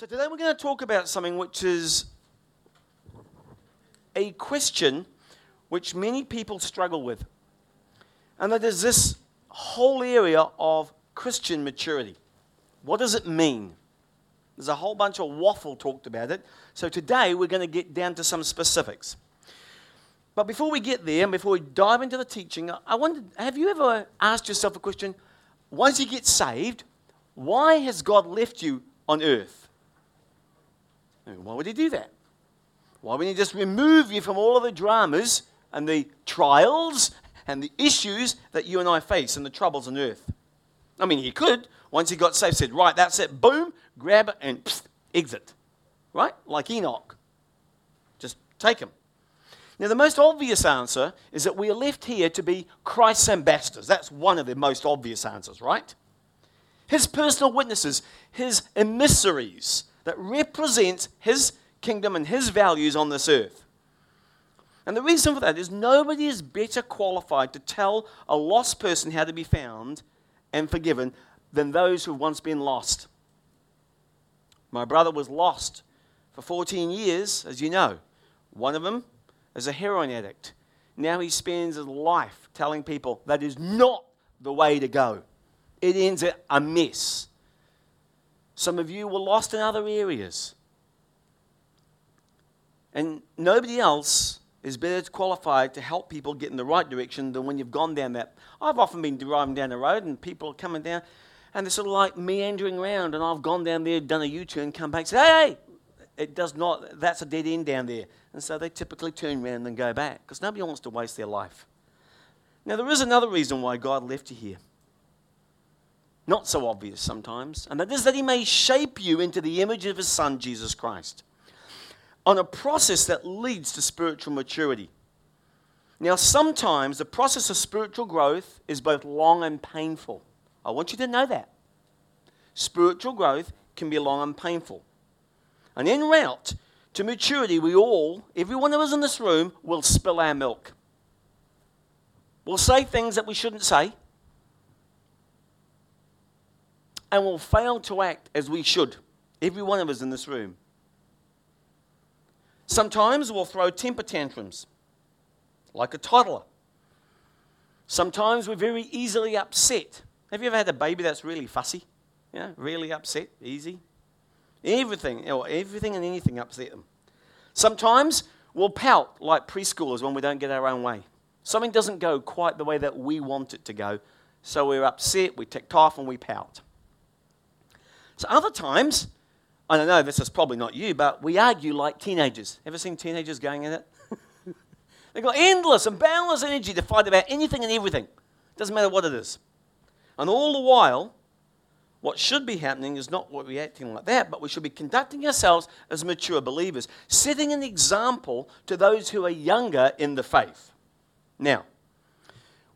So, today we're going to talk about something which is a question which many people struggle with. And that is this whole area of Christian maturity. What does it mean? There's a whole bunch of waffle talked about it. So, today we're going to get down to some specifics. But before we get there and before we dive into the teaching, I wonder have you ever asked yourself a question? Once you get saved, why has God left you on earth? Why would He do that? Why wouldn't He just remove you from all of the dramas and the trials and the issues that you and I face and the troubles on earth? I mean, He could. Once He got saved, said, Right, that's it, boom, grab it and psst, exit. Right? Like Enoch. Just take Him. Now, the most obvious answer is that we are left here to be Christ's ambassadors. That's one of the most obvious answers, right? His personal witnesses, his emissaries that represent his kingdom and his values on this earth. And the reason for that is nobody is better qualified to tell a lost person how to be found and forgiven than those who have once been lost. My brother was lost for 14 years, as you know. One of them as a heroin addict. Now he spends his life telling people that is not the way to go. It ends at a mess. Some of you were lost in other areas. And nobody else is better qualified to help people get in the right direction than when you've gone down that. I've often been driving down the road and people are coming down and they're sort of like meandering around and I've gone down there, done a U-turn, come back, say, hey, it does not, that's a dead end down there. And so they typically turn around and go back because nobody wants to waste their life. Now, there is another reason why God left you here. Not so obvious sometimes, and that is that He may shape you into the image of His Son, Jesus Christ, on a process that leads to spiritual maturity. Now, sometimes the process of spiritual growth is both long and painful. I want you to know that. Spiritual growth can be long and painful. And en route to maturity, we all, every one of us in this room, will spill our milk. We'll say things that we shouldn't say. And we'll fail to act as we should. Every one of us in this room. Sometimes we'll throw temper tantrums, like a toddler. Sometimes we're very easily upset. Have you ever had a baby that's really fussy? Yeah, really upset, easy. Everything, or everything and anything upset them. Sometimes we'll pout like preschoolers when we don't get our own way. Something doesn't go quite the way that we want it to go, so we're upset, we ticked off, and we pout. So other times, I don't know, this is probably not you, but we argue like teenagers. Ever seen teenagers going at it? They've got endless and boundless energy to fight about anything and everything. Doesn't matter what it is. And all the while, what should be happening is not what we're acting like that, but we should be conducting ourselves as mature believers, setting an example to those who are younger in the faith. Now,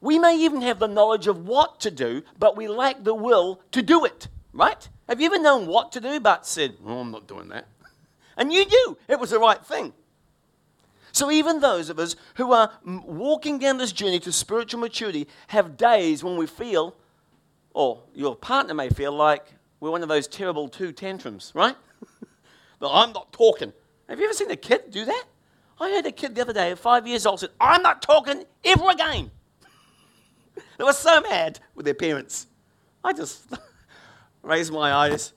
we may even have the knowledge of what to do, but we lack the will to do it, right? Have you ever known what to do, but said, Oh, I'm not doing that? And you knew it was the right thing. So, even those of us who are walking down this journey to spiritual maturity have days when we feel or your partner may feel like we're one of those terrible two tantrums, right? but I'm not talking. Have you ever seen a kid do that? I heard a kid the other day, five years old, said, I'm not talking ever again. they were so mad with their parents. I just raised my eyes.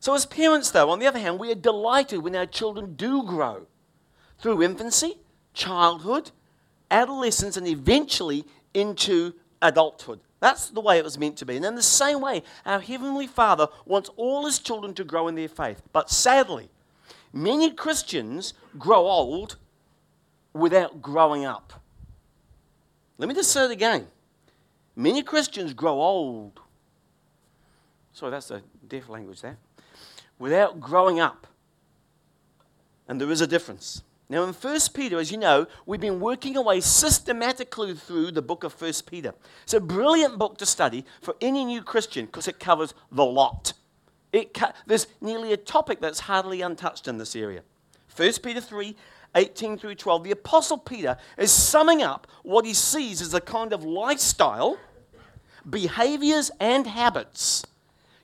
So, as parents, though, on the other hand, we are delighted when our children do grow through infancy, childhood, adolescence, and eventually into adulthood. That's the way it was meant to be. And in the same way, our Heavenly Father wants all His children to grow in their faith. But sadly, many Christians grow old without growing up. Let me just say it again. Many Christians grow old. Sorry, that's a deaf language there. Without growing up. And there is a difference. Now, in 1 Peter, as you know, we've been working away systematically through the book of 1 Peter. It's a brilliant book to study for any new Christian because it covers the lot. It co- there's nearly a topic that's hardly untouched in this area. 1 Peter 3 18 through 12, the Apostle Peter is summing up what he sees as a kind of lifestyle, behaviors, and habits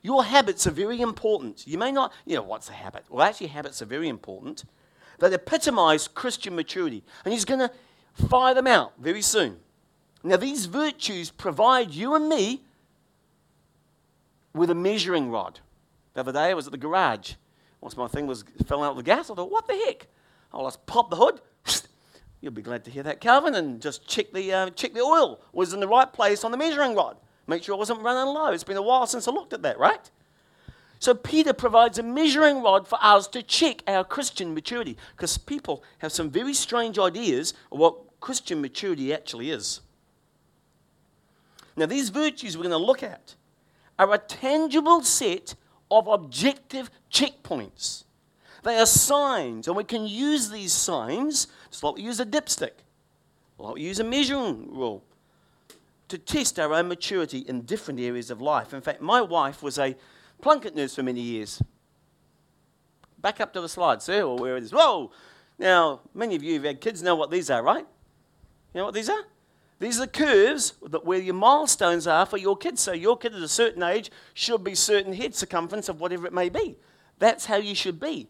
your habits are very important. You may not, you know, what's a habit? Well, actually, habits are very important. They epitomize Christian maturity. And he's going to fire them out very soon. Now, these virtues provide you and me with a measuring rod. The other day, I was at the garage. Once my thing was fell out the gas, I thought, what the heck? I'll just pop the hood. You'll be glad to hear that, Calvin, and just check the, uh, check the oil was in the right place on the measuring rod. Make sure it wasn't running low. It's been a while since I looked at that, right? So Peter provides a measuring rod for us to check our Christian maturity because people have some very strange ideas of what Christian maturity actually is. Now, these virtues we're going to look at are a tangible set of objective checkpoints. They are signs, and we can use these signs, just like we use a dipstick, like we use a measuring rule, to test our own maturity in different areas of life. In fact, my wife was a Plunket nurse for many years. Back up to the slide, sir, or where it is. Whoa! Now, many of you who've had kids know what these are, right? You know what these are? These are the curves that where your milestones are for your kids. So your kid at a certain age should be certain head circumference of whatever it may be. That's how you should be.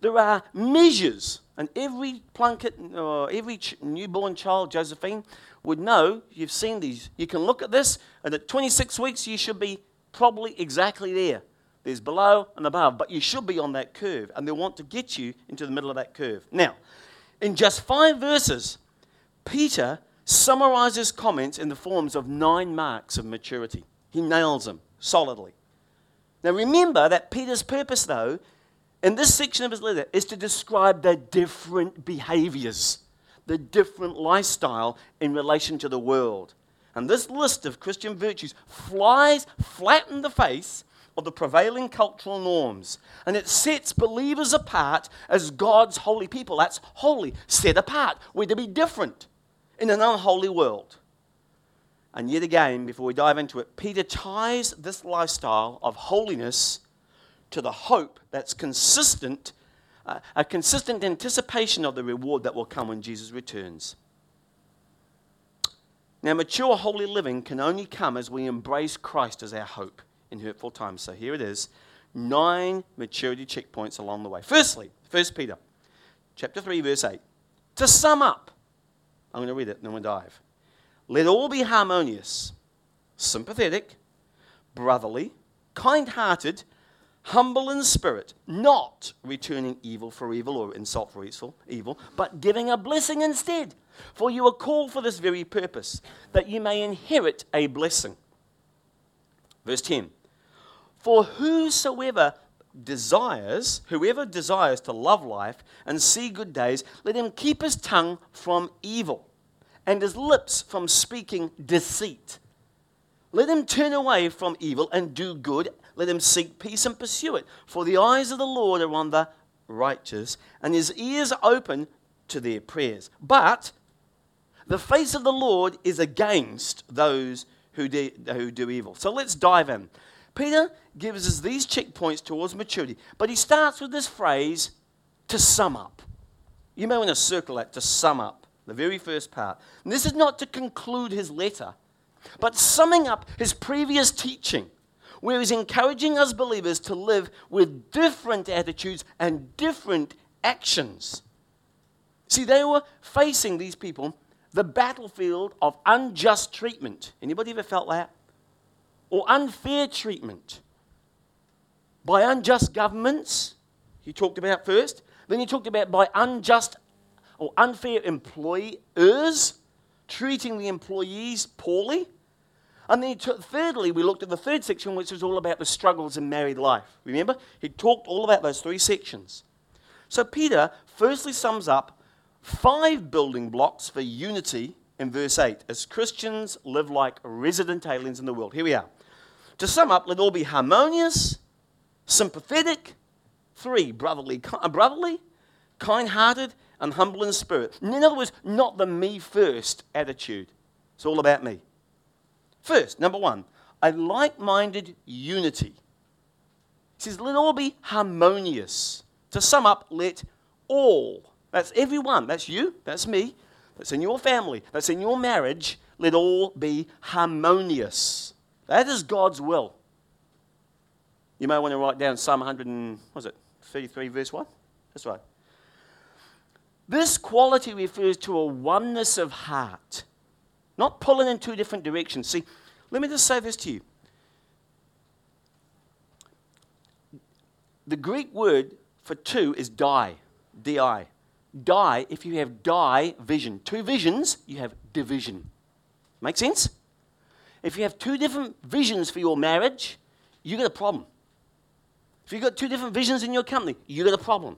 There are measures, and every plunket or every ch- newborn child, Josephine, would know. You've seen these. You can look at this, and at 26 weeks, you should be probably exactly there. There's below and above, but you should be on that curve, and they'll want to get you into the middle of that curve. Now, in just five verses, Peter summarizes comments in the forms of nine marks of maturity. He nails them solidly. Now, remember that Peter's purpose, though, in this section of his letter, is to describe the different behaviors, the different lifestyle in relation to the world. And this list of Christian virtues flies flat in the face of the prevailing cultural norms. And it sets believers apart as God's holy people. That's holy, set apart. We're to be different in an unholy world. And yet again, before we dive into it, Peter ties this lifestyle of holiness to the hope that's consistent, a consistent anticipation of the reward that will come when Jesus returns. Now, mature holy living can only come as we embrace Christ as our hope in hurtful times. So here it is nine maturity checkpoints along the way. Firstly, 1 Peter chapter 3, verse 8. To sum up, I'm going to read it and then we'll dive. Let all be harmonious, sympathetic, brotherly, kind hearted, humble in spirit, not returning evil for evil or insult for evil, but giving a blessing instead. For you are called for this very purpose, that you may inherit a blessing. Verse 10 For whosoever desires, whoever desires to love life and see good days, let him keep his tongue from evil and his lips from speaking deceit. Let him turn away from evil and do good. Let him seek peace and pursue it. For the eyes of the Lord are on the righteous, and his ears are open to their prayers. But the face of the Lord is against those who do, who do evil. So let's dive in. Peter gives us these checkpoints towards maturity, but he starts with this phrase to sum up. You may want to circle that to sum up, the very first part. And this is not to conclude his letter, but summing up his previous teaching, where he's encouraging us believers to live with different attitudes and different actions. See, they were facing these people the battlefield of unjust treatment. Anybody ever felt that? Or unfair treatment by unjust governments, he talked about first. Then he talked about by unjust or unfair employers treating the employees poorly. And then, took, thirdly, we looked at the third section, which was all about the struggles in married life. Remember? He talked all about those three sections. So, Peter firstly sums up five building blocks for unity in verse 8 as Christians live like resident aliens in the world. Here we are. To sum up, let all be harmonious, sympathetic, three, brotherly, uh, brotherly kind hearted, and humble in spirit. In other words, not the me first attitude. It's all about me. First, number one, a like minded unity. He says, let all be harmonious. To sum up, let all that's everyone. That's you. That's me. That's in your family. That's in your marriage. Let all be harmonious. That is God's will. You may want to write down Psalm 100 and, was it, 33 verse 1? That's right. This quality refers to a oneness of heart, not pulling in two different directions. See, let me just say this to you. The Greek word for two is die, D-I. Die, if you have die vision, two visions, you have division. Make sense? If you have two different visions for your marriage, you got a problem. If you've got two different visions in your company, you got a problem.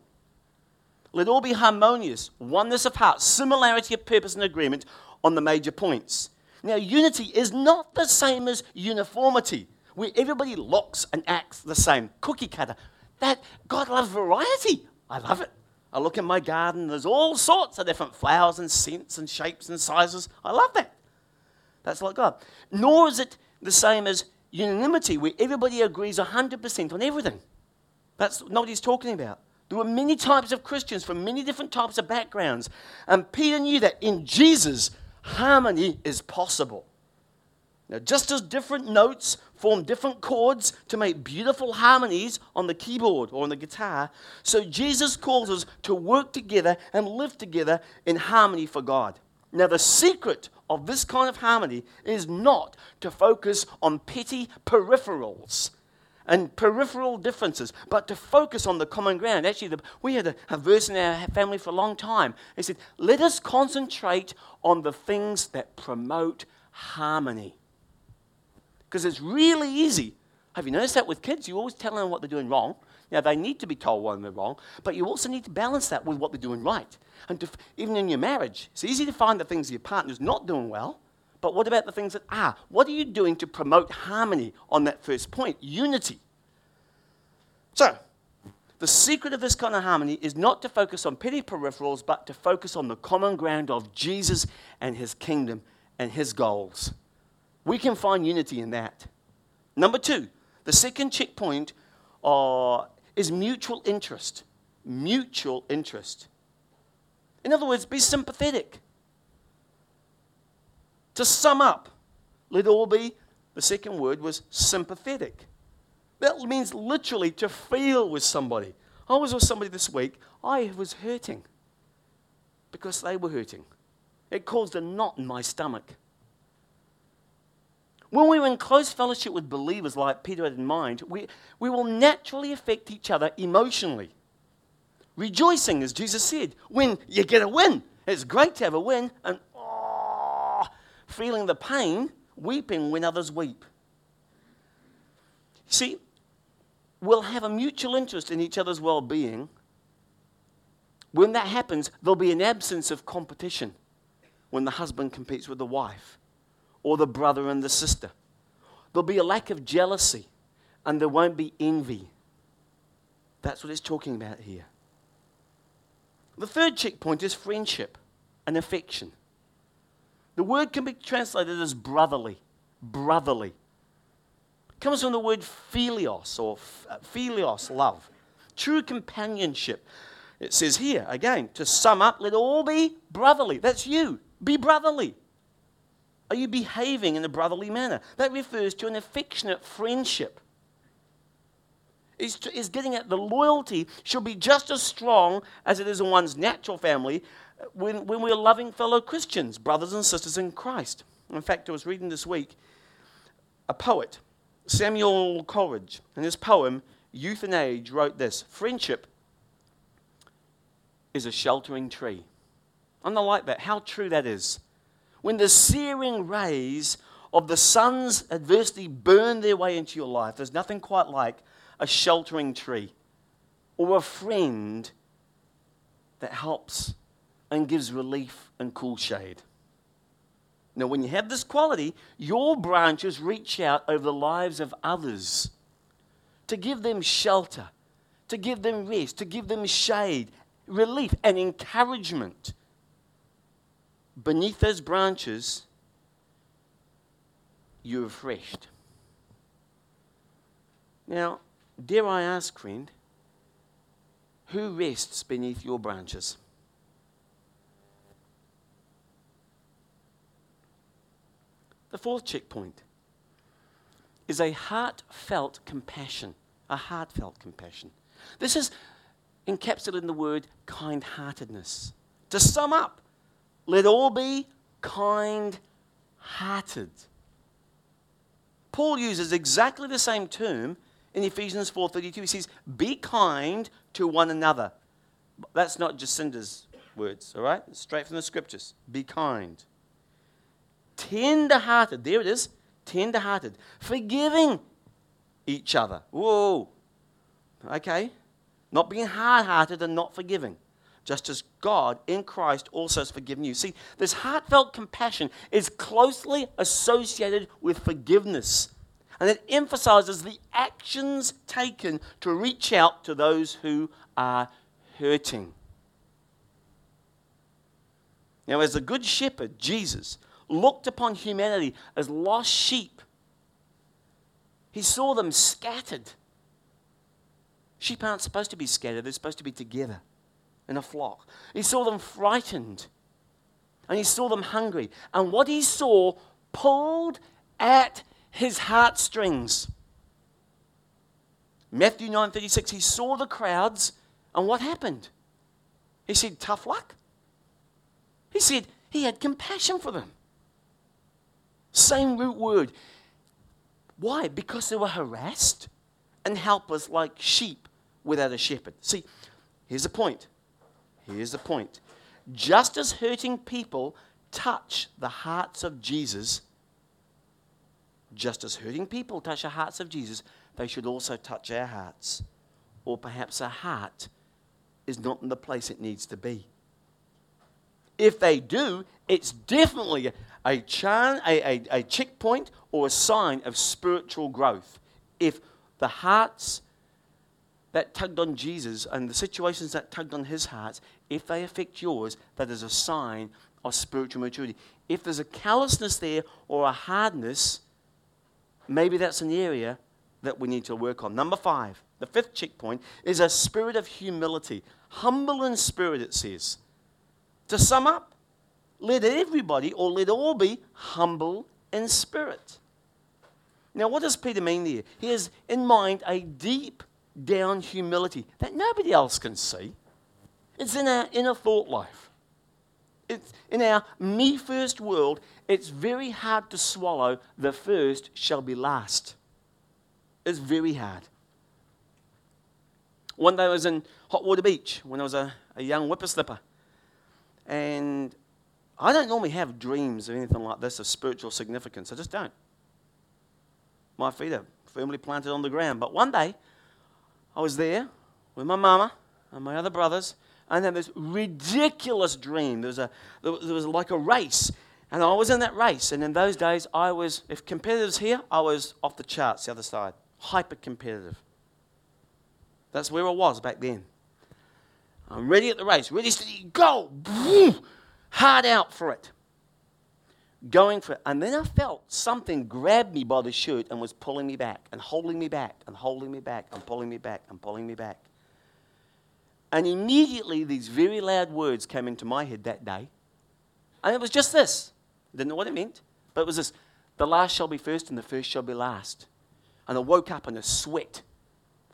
Let all be harmonious, oneness of heart, similarity of purpose and agreement on the major points. Now, unity is not the same as uniformity, where everybody looks and acts the same. Cookie cutter. That God loves variety. I love it. I look in my garden, there's all sorts of different flowers and scents and shapes and sizes. I love that. That's like God. Nor is it the same as unanimity, where everybody agrees 100% on everything. That's not what he's talking about. There were many types of Christians from many different types of backgrounds. And Peter knew that in Jesus, harmony is possible. Now, just as different notes form different chords to make beautiful harmonies on the keyboard or on the guitar, so Jesus calls us to work together and live together in harmony for God. Now, the secret of this kind of harmony is not to focus on petty peripherals and peripheral differences, but to focus on the common ground. Actually, the, we had a, a, verse in our family for a long time. It said, Let us concentrate on the things that promote harmony. Because it's really easy. Have you noticed that with kids? You always tell them what they're doing wrong. Now, they need to be told when they're wrong, but you also need to balance that with what they're doing right. And to, even in your marriage, it's easy to find the things your partner's not doing well, but what about the things that are? What are you doing to promote harmony on that first point? Unity. So, the secret of this kind of harmony is not to focus on petty peripherals, but to focus on the common ground of Jesus and his kingdom and his goals. We can find unity in that. Number two, the second checkpoint uh, is mutual interest. Mutual interest. In other words, be sympathetic. To sum up, let all be, the second word was sympathetic. That means literally to feel with somebody. I was with somebody this week, I was hurting because they were hurting. It caused a knot in my stomach. When we are in close fellowship with believers like Peter had in mind, we, we will naturally affect each other emotionally. Rejoicing, as Jesus said, when you get a win. It's great to have a win, and feeling the pain, weeping when others weep. See, we'll have a mutual interest in each other's well being. When that happens, there'll be an absence of competition when the husband competes with the wife or the brother and the sister. There'll be a lack of jealousy and there won't be envy. That's what it's talking about here. The third checkpoint is friendship and affection. The word can be translated as brotherly. Brotherly. It comes from the word philios or uh, philios, love. True companionship. It says here, again, to sum up, let all be brotherly. That's you. Be brotherly. Are you behaving in a brotherly manner? That refers to an affectionate friendship. Is, is getting at the loyalty should be just as strong as it is in one's natural family when, when we're loving fellow Christians, brothers and sisters in Christ. In fact, I was reading this week a poet, Samuel Coleridge, in his poem, Youth and Age, wrote this Friendship is a sheltering tree. And I like that, how true that is. When the searing rays of the sun's adversity burn their way into your life, there's nothing quite like a sheltering tree or a friend that helps and gives relief and cool shade. Now, when you have this quality, your branches reach out over the lives of others to give them shelter, to give them rest, to give them shade, relief, and encouragement. Beneath those branches, you're refreshed. Now, dare I ask, friend, who rests beneath your branches? The fourth checkpoint is a heartfelt compassion. a heartfelt compassion. This is encapsulated in the word kind heartedness. To sum up, let all be kind hearted. Paul uses exactly the same term in Ephesians 4:32. He says, "Be kind to one another." That's not Jacinda's words, all right? straight from the scriptures. Be kind. Tender-hearted. There it is. Tender-hearted. Forgiving each other. Whoa. Okay. Not being hard-hearted and not forgiving just as God in Christ also has forgiven you. See, this heartfelt compassion is closely associated with forgiveness. And it emphasizes the actions taken to reach out to those who are hurting. Now, as a good shepherd, Jesus looked upon humanity as lost sheep. He saw them scattered. Sheep aren't supposed to be scattered, they're supposed to be together in a flock. He saw them frightened and he saw them hungry. And what he saw pulled at his heartstrings. Matthew 9:36 he saw the crowds and what happened? He said tough luck. He said he had compassion for them. Same root word. Why? Because they were harassed and helpless like sheep without a shepherd. See, here's the point. Here's the point. Just as hurting people touch the hearts of Jesus, just as hurting people touch the hearts of Jesus, they should also touch our hearts. Or perhaps our heart is not in the place it needs to be. If they do, it's definitely a, chan, a, a, a checkpoint or a sign of spiritual growth. If the hearts that tugged on Jesus and the situations that tugged on his heart, if they affect yours, that is a sign of spiritual maturity. If there's a callousness there or a hardness, maybe that's an area that we need to work on. Number five, the fifth checkpoint, is a spirit of humility. Humble in spirit, it says. To sum up, let everybody or let all be humble in spirit. Now, what does Peter mean there? He has in mind a deep down humility that nobody else can see. It's in our inner thought life. It's in our me first world, it's very hard to swallow the first shall be last. It's very hard. One day I was in Hot Water Beach when I was a, a young whippersnapper. And I don't normally have dreams or anything like this of spiritual significance. I just don't. My feet are firmly planted on the ground. But one day, I was there with my mama and my other brothers, and had this ridiculous dream. There was, a, there was like a race, and I was in that race. And in those days, I was, if competitors here, I was off the charts the other side, hyper competitive. That's where I was back then. I'm ready at the race, ready to go, hard out for it going for it. And then I felt something grab me by the shirt and was pulling me back and holding me back and holding me back and pulling me back and pulling me back. And immediately these very loud words came into my head that day. And it was just this. I didn't know what it meant, but it was this the last shall be first and the first shall be last. And I woke up in a sweat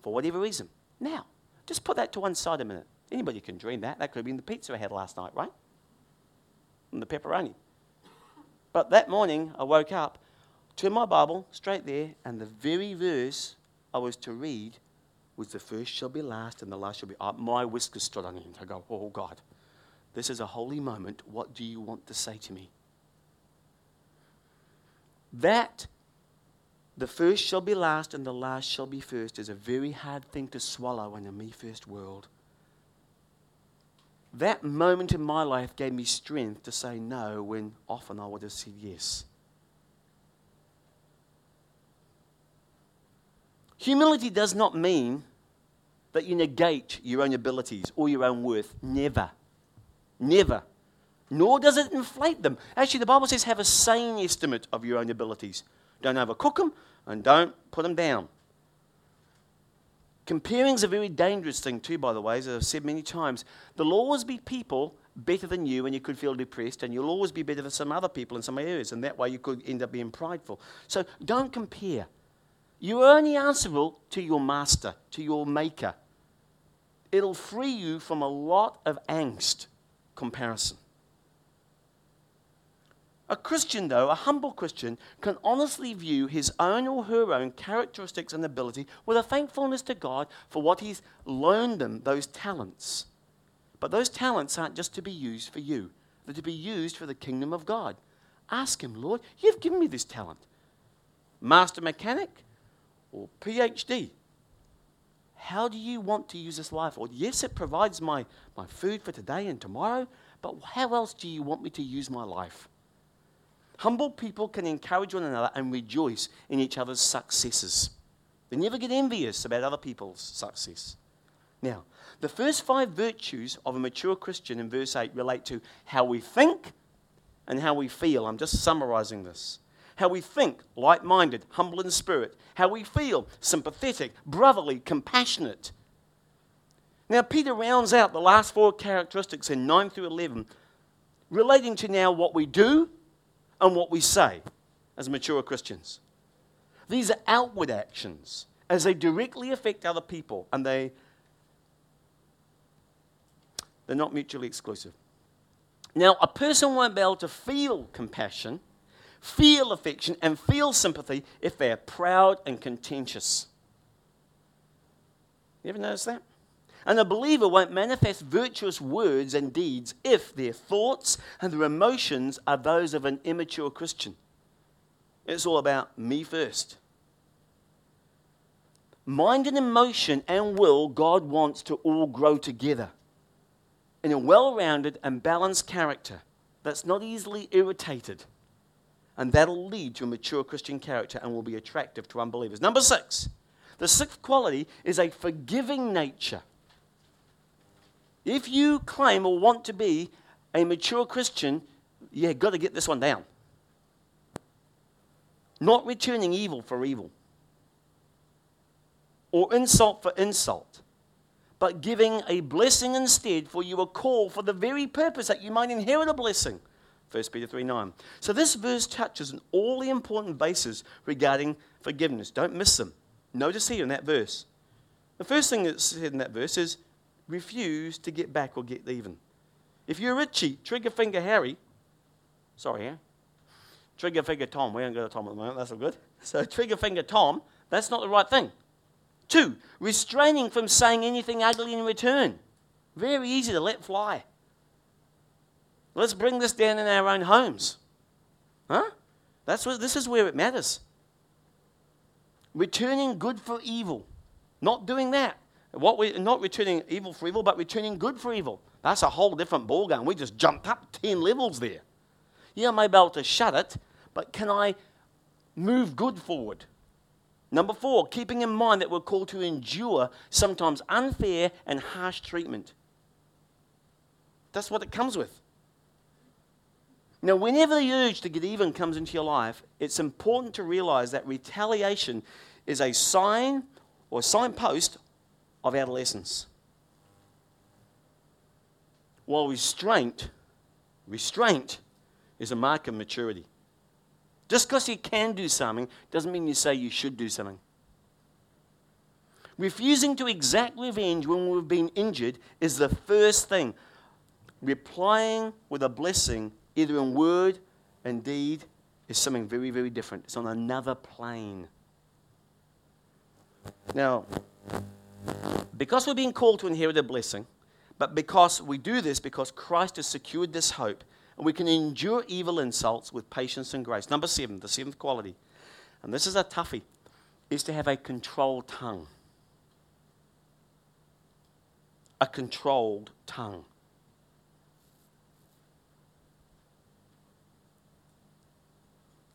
for whatever reason. Now, just put that to one side a minute. Anybody can dream that. That could have been the pizza I had last night, right? And the pepperoni. But that morning, I woke up, turned my Bible straight there, and the very verse I was to read was the first shall be last and the last shall be. Uh, my whiskers stood on end. I go, oh God, this is a holy moment. What do you want to say to me? That the first shall be last and the last shall be first is a very hard thing to swallow in a me first world that moment in my life gave me strength to say no when often I would have said yes. Humility does not mean that you negate your own abilities or your own worth. Never. Never. Nor does it inflate them. Actually, the Bible says have a sane estimate of your own abilities. Don't overcook them and don't put them down. Comparing is a very dangerous thing, too, by the way, as I've said many times. There'll always be people better than you, and you could feel depressed, and you'll always be better than some other people in some areas, and that way you could end up being prideful. So don't compare. You're only answerable to your master, to your maker. It'll free you from a lot of angst comparison. A Christian, though, a humble Christian, can honestly view his own or her own characteristics and ability with a thankfulness to God for what He's loaned them, those talents. But those talents aren't just to be used for you, they're to be used for the kingdom of God. Ask Him, Lord, you've given me this talent. Master mechanic or PhD? How do you want to use this life? Or yes, it provides my, my food for today and tomorrow, but how else do you want me to use my life? Humble people can encourage one another and rejoice in each other's successes. They never get envious about other people's success. Now, the first five virtues of a mature Christian in verse 8 relate to how we think and how we feel. I'm just summarizing this. How we think, like minded, humble in spirit. How we feel, sympathetic, brotherly, compassionate. Now, Peter rounds out the last four characteristics in 9 through 11, relating to now what we do and what we say as mature Christians. These are outward actions as they directly affect other people and they they're not mutually exclusive. Now, a person won't be able to feel compassion, feel affection, and feel sympathy if they're proud and contentious. You ever notice that? And a believer won't manifest virtuous words and deeds if their thoughts and their emotions are those of an immature Christian. It's all about me first. Mind and emotion and will, God wants to all grow together in a well rounded and balanced character that's not easily irritated. And that'll lead to a mature Christian character and will be attractive to unbelievers. Number six, the sixth quality is a forgiving nature. If you claim or want to be a mature Christian, you've got to get this one down. Not returning evil for evil or insult for insult, but giving a blessing instead, for you are called for the very purpose that you might inherit a blessing. 1 Peter 3 9. So this verse touches on all the important bases regarding forgiveness. Don't miss them. Notice here in that verse. The first thing that's said in that verse is refuse to get back or get even. If you're Richie, trigger finger Harry, sorry, yeah? Trigger finger Tom, we haven't got a Tom at the moment, that's all good. So trigger finger Tom, that's not the right thing. Two, restraining from saying anything ugly in return. Very easy to let fly. Let's bring this down in our own homes. Huh? That's what, this is where it matters. Returning good for evil. Not doing that. What we not returning evil for evil, but returning good for evil. That's a whole different ballgame. We just jumped up 10 levels there. Yeah, I may be able to shut it, but can I move good forward? Number four, keeping in mind that we're called to endure sometimes unfair and harsh treatment. That's what it comes with. Now, whenever the urge to get even comes into your life, it's important to realize that retaliation is a sign or signpost of adolescence. While restraint, restraint is a mark of maturity. Just because you can do something doesn't mean you say you should do something. Refusing to exact revenge when we've been injured is the first thing. Replying with a blessing, either in word and deed, is something very, very different. It's on another plane. Now, because we're being called to inherit a blessing, but because we do this because Christ has secured this hope, and we can endure evil insults with patience and grace. Number seven, the seventh quality, and this is a toughie, is to have a controlled tongue. A controlled tongue.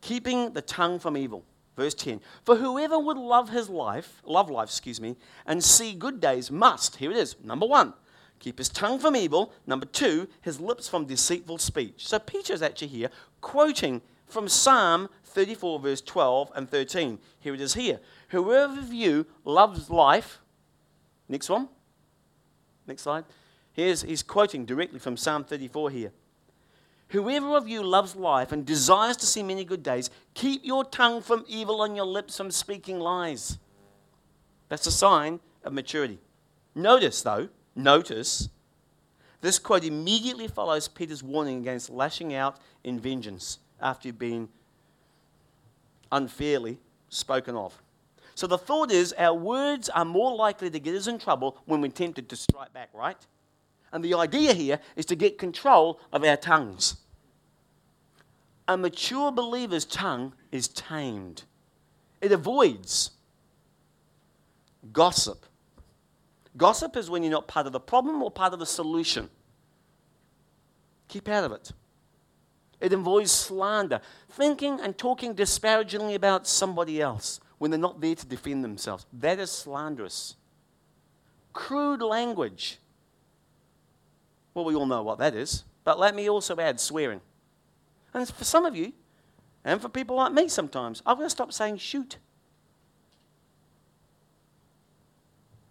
Keeping the tongue from evil. Verse 10 For whoever would love his life, love life, excuse me, and see good days must, here it is, number one, keep his tongue from evil. Number two, his lips from deceitful speech. So Peter is actually here quoting from Psalm 34, verse 12 and 13. Here it is here. Whoever of you loves life, next one, next slide. Here's, he's quoting directly from Psalm 34 here. Whoever of you loves life and desires to see many good days, keep your tongue from evil and your lips from speaking lies. That's a sign of maturity. Notice, though, notice, this quote immediately follows Peter's warning against lashing out in vengeance after you've been unfairly spoken of. So the thought is our words are more likely to get us in trouble when we're tempted to strike back, right? And the idea here is to get control of our tongues. A mature believer's tongue is tamed, it avoids gossip. Gossip is when you're not part of the problem or part of the solution. Keep out of it. It avoids slander, thinking and talking disparagingly about somebody else when they're not there to defend themselves. That is slanderous. Crude language. Well, we all know what that is. But let me also add swearing. And for some of you, and for people like me sometimes, I'm going to stop saying shoot.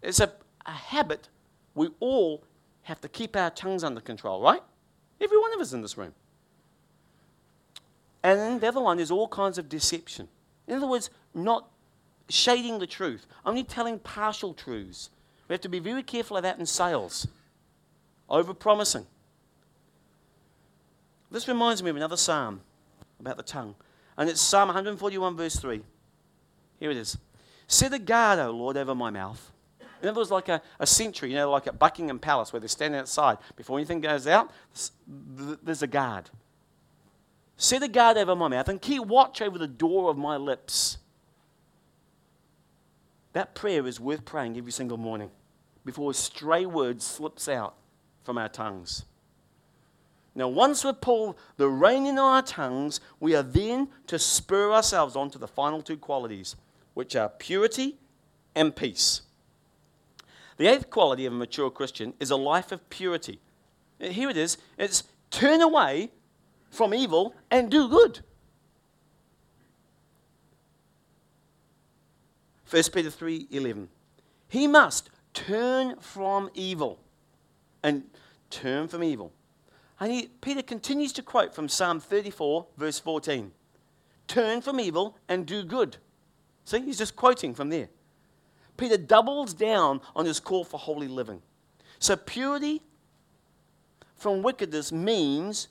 It's a, a habit we all have to keep our tongues under control, right? Every one of us in this room. And the other one is all kinds of deception. In other words, not shading the truth, only telling partial truths. We have to be very careful of that in sales. Over promising. This reminds me of another psalm about the tongue. And it's Psalm 141, verse 3. Here it is. Set a guard, O Lord, over my mouth. In other words, like a, a sentry, you know, like at Buckingham Palace where they're standing outside. Before anything goes out, there's a guard. Set a guard over my mouth and keep watch over the door of my lips. That prayer is worth praying every single morning before a stray word slips out from our tongues. Now, once we pull the rein in our tongues, we are then to spur ourselves on to the final two qualities, which are purity and peace. The eighth quality of a mature Christian is a life of purity. Here it is it's turn away from evil and do good. 1 Peter 3:11. He must turn from evil and turn from evil. And he, Peter continues to quote from Psalm 34, verse 14 Turn from evil and do good. See, he's just quoting from there. Peter doubles down on his call for holy living. So, purity from wickedness means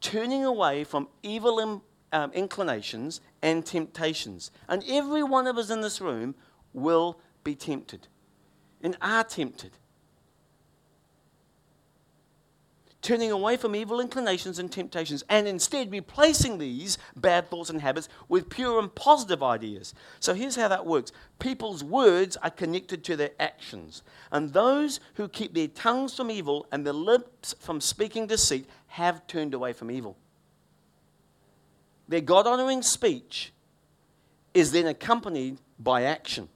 turning away from evil in, um, inclinations and temptations. And every one of us in this room will be tempted and are tempted. Turning away from evil inclinations and temptations, and instead replacing these bad thoughts and habits with pure and positive ideas. So here's how that works people's words are connected to their actions, and those who keep their tongues from evil and their lips from speaking deceit have turned away from evil. Their God honoring speech is then accompanied by action,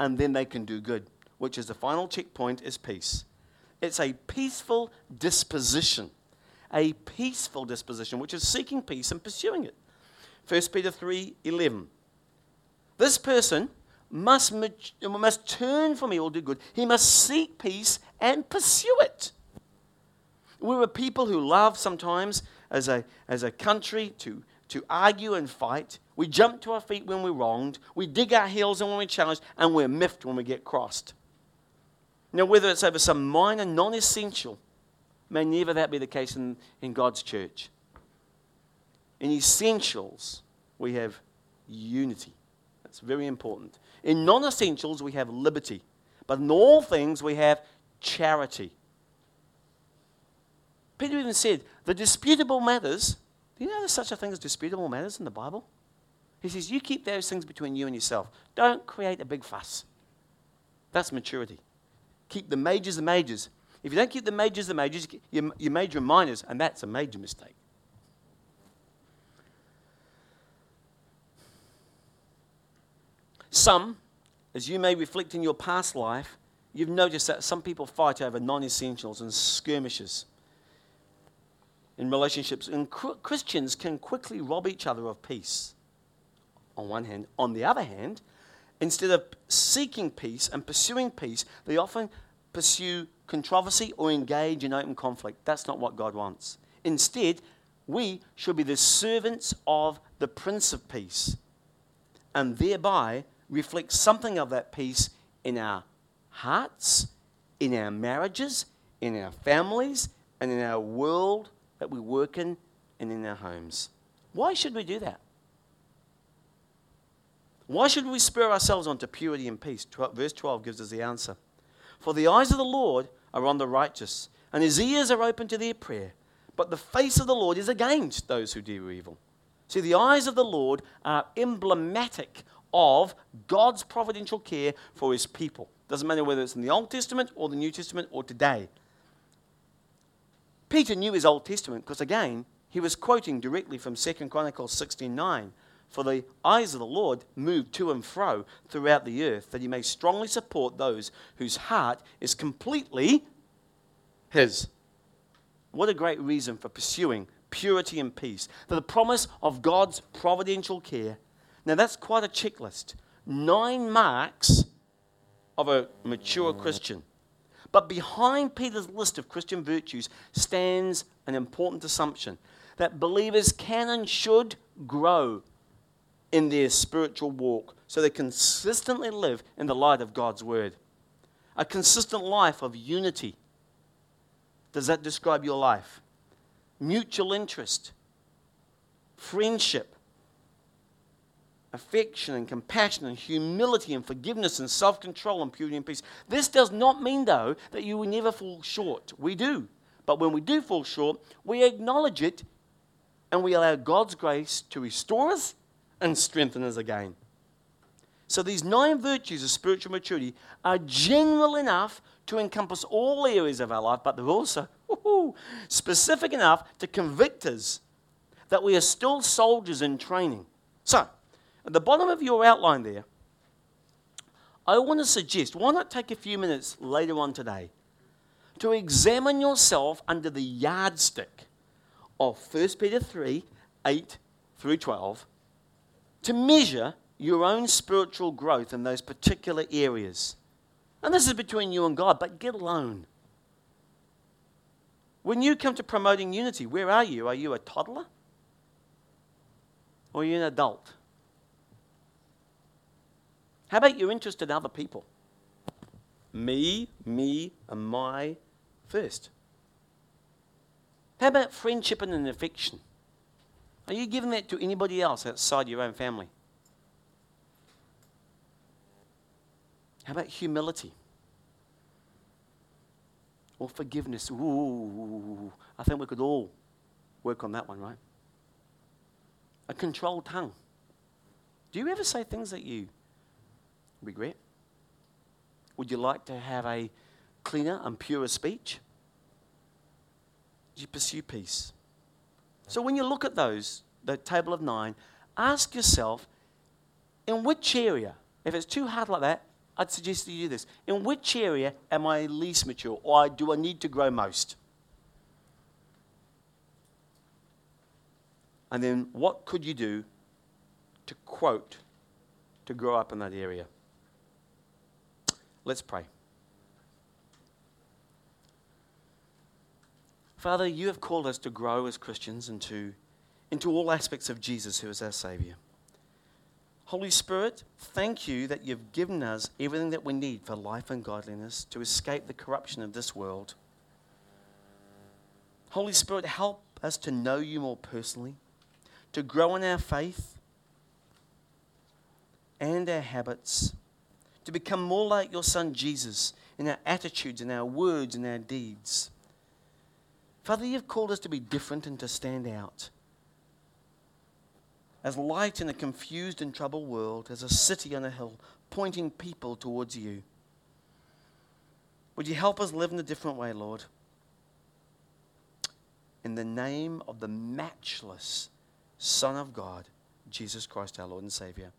and then they can do good, which is the final checkpoint is peace. It's a peaceful disposition. A peaceful disposition, which is seeking peace and pursuing it. 1 Peter 3 11. This person must, must turn from evil do good. He must seek peace and pursue it. We're a people who love sometimes, as a, as a country, to, to argue and fight. We jump to our feet when we're wronged. We dig our heels in when we're challenged, and we're miffed when we get crossed. Now, whether it's over some minor, non essential, may never that be the case in, in God's church. In essentials, we have unity. That's very important. In non essentials, we have liberty. But in all things, we have charity. Peter even said, the disputable matters. Do you know there's such a thing as disputable matters in the Bible? He says, you keep those things between you and yourself. Don't create a big fuss. That's maturity keep the majors the majors. If you don't keep the majors the majors, you, you major minors, and that's a major mistake. Some, as you may reflect in your past life, you've noticed that some people fight over non essentials and skirmishes in relationships. And Christians can quickly rob each other of peace, on one hand. On the other hand, Instead of seeking peace and pursuing peace, they often pursue controversy or engage in open conflict. That's not what God wants. Instead, we should be the servants of the Prince of Peace and thereby reflect something of that peace in our hearts, in our marriages, in our families, and in our world that we work in and in our homes. Why should we do that? Why should we spur ourselves on to purity and peace? Verse 12 gives us the answer. For the eyes of the Lord are on the righteous, and his ears are open to their prayer. But the face of the Lord is against those who do evil. See, the eyes of the Lord are emblematic of God's providential care for his people. Doesn't matter whether it's in the Old Testament or the New Testament or today. Peter knew his Old Testament because, again, he was quoting directly from 2 Chronicles 16:9. For the eyes of the Lord move to and fro throughout the earth, that he may strongly support those whose heart is completely his. What a great reason for pursuing purity and peace. For the promise of God's providential care. Now, that's quite a checklist. Nine marks of a mature Christian. But behind Peter's list of Christian virtues stands an important assumption that believers can and should grow in their spiritual walk so they consistently live in the light of God's word. A consistent life of unity. Does that describe your life? Mutual interest, friendship, affection and compassion and humility and forgiveness and self control and purity and peace. This does not mean, though, that you will never fall short. We do. But when we do fall short, we acknowledge it and we allow God's grace to restore us and strengthen us again. So these nine virtues of spiritual maturity are general enough to encompass all areas of our life, but they're also specific enough to convict us that we are still soldiers in training. So, at the bottom of your outline there, I want to suggest why not take a few minutes later on today to examine yourself under the yardstick of 1 Peter 3 8 through 12 to measure your own spiritual growth in those particular areas. And this is between you and God, but get alone. When you come to promoting unity, where are you? Are you a toddler? Or are you an adult? How about your interest in other people? Me, me, and my first. How about friendship and an affection? Are you giving that to anybody else outside your own family? How about humility? Or forgiveness? Ooh, I think we could all work on that one, right? A controlled tongue. Do you ever say things that you regret? Would you like to have a cleaner and purer speech? Do you pursue peace? So when you look at those, the table of nine, ask yourself in which area, if it's too hard like that, I'd suggest you do this. In which area am I least mature or do I need to grow most? And then what could you do to quote to grow up in that area? Let's pray. Father, you have called us to grow as Christians into, into all aspects of Jesus, who is our Savior. Holy Spirit, thank you that you've given us everything that we need for life and godliness to escape the corruption of this world. Holy Spirit, help us to know you more personally, to grow in our faith and our habits to become more like your Son Jesus in our attitudes, in our words, in our deeds. Father, you've called us to be different and to stand out. As light in a confused and troubled world, as a city on a hill, pointing people towards you. Would you help us live in a different way, Lord? In the name of the matchless Son of God, Jesus Christ, our Lord and Savior.